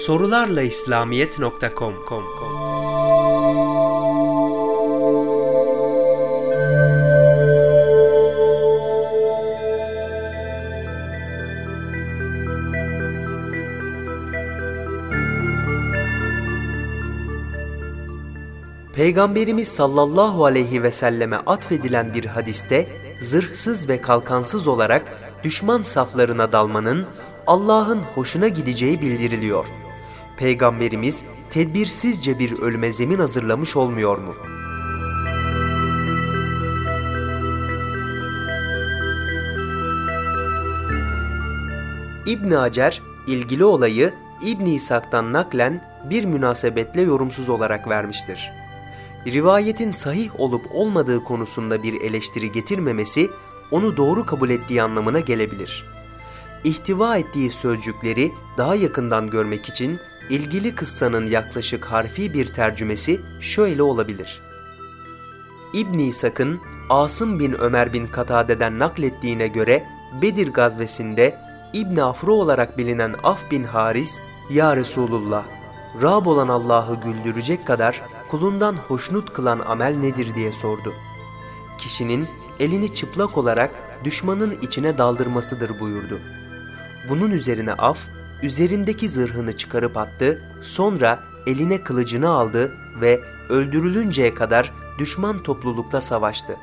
Sorularla İslamiyet.com Peygamberimiz sallallahu aleyhi ve selleme atfedilen bir hadiste zırhsız ve kalkansız olarak düşman saflarına dalmanın Allah'ın hoşuna gideceği bildiriliyor. Peygamberimiz tedbirsizce bir ölüme zemin hazırlamış olmuyor mu? İbn Hacer ilgili olayı İbn İshak'tan naklen bir münasebetle yorumsuz olarak vermiştir. Rivayetin sahih olup olmadığı konusunda bir eleştiri getirmemesi onu doğru kabul ettiği anlamına gelebilir. İhtiva ettiği sözcükleri daha yakından görmek için ilgili kıssanın yaklaşık harfi bir tercümesi şöyle olabilir. İbn İshak'ın Asım bin Ömer bin Katade'den naklettiğine göre Bedir gazvesinde İbn Afro olarak bilinen Af bin Haris, Ya Resulullah, Rab olan Allah'ı güldürecek kadar kulundan hoşnut kılan amel nedir diye sordu. Kişinin elini çıplak olarak düşmanın içine daldırmasıdır buyurdu. Bunun üzerine Af, üzerindeki zırhını çıkarıp attı, sonra eline kılıcını aldı ve öldürülünceye kadar düşman toplulukta savaştı.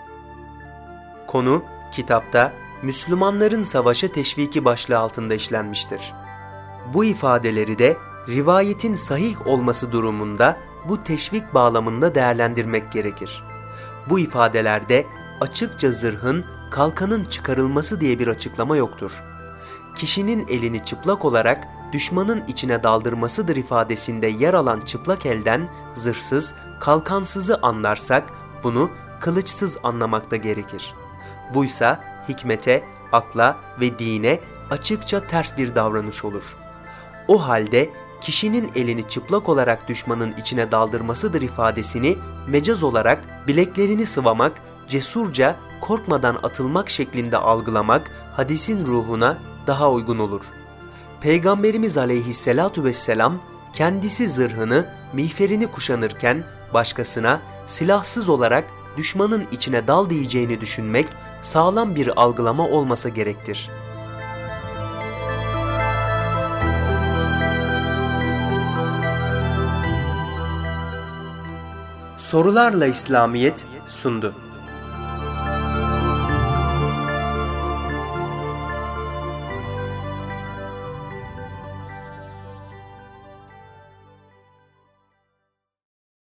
Konu kitapta Müslümanların savaşa teşviki başlığı altında işlenmiştir. Bu ifadeleri de rivayetin sahih olması durumunda bu teşvik bağlamında değerlendirmek gerekir. Bu ifadelerde açıkça zırhın, kalkanın çıkarılması diye bir açıklama yoktur. Kişinin elini çıplak olarak düşmanın içine daldırmasıdır ifadesinde yer alan çıplak elden zırhsız, kalkansızı anlarsak bunu kılıçsız anlamakta gerekir. Buysa hikmete, akla ve dine açıkça ters bir davranış olur. O halde kişinin elini çıplak olarak düşmanın içine daldırmasıdır ifadesini mecaz olarak bileklerini sıvamak, cesurca korkmadan atılmak şeklinde algılamak hadisin ruhuna daha uygun olur. Peygamberimiz aleyhissalatu vesselam kendisi zırhını, miğferini kuşanırken başkasına silahsız olarak düşmanın içine dal diyeceğini düşünmek sağlam bir algılama olmasa gerektir. Sorularla İslamiyet sundu.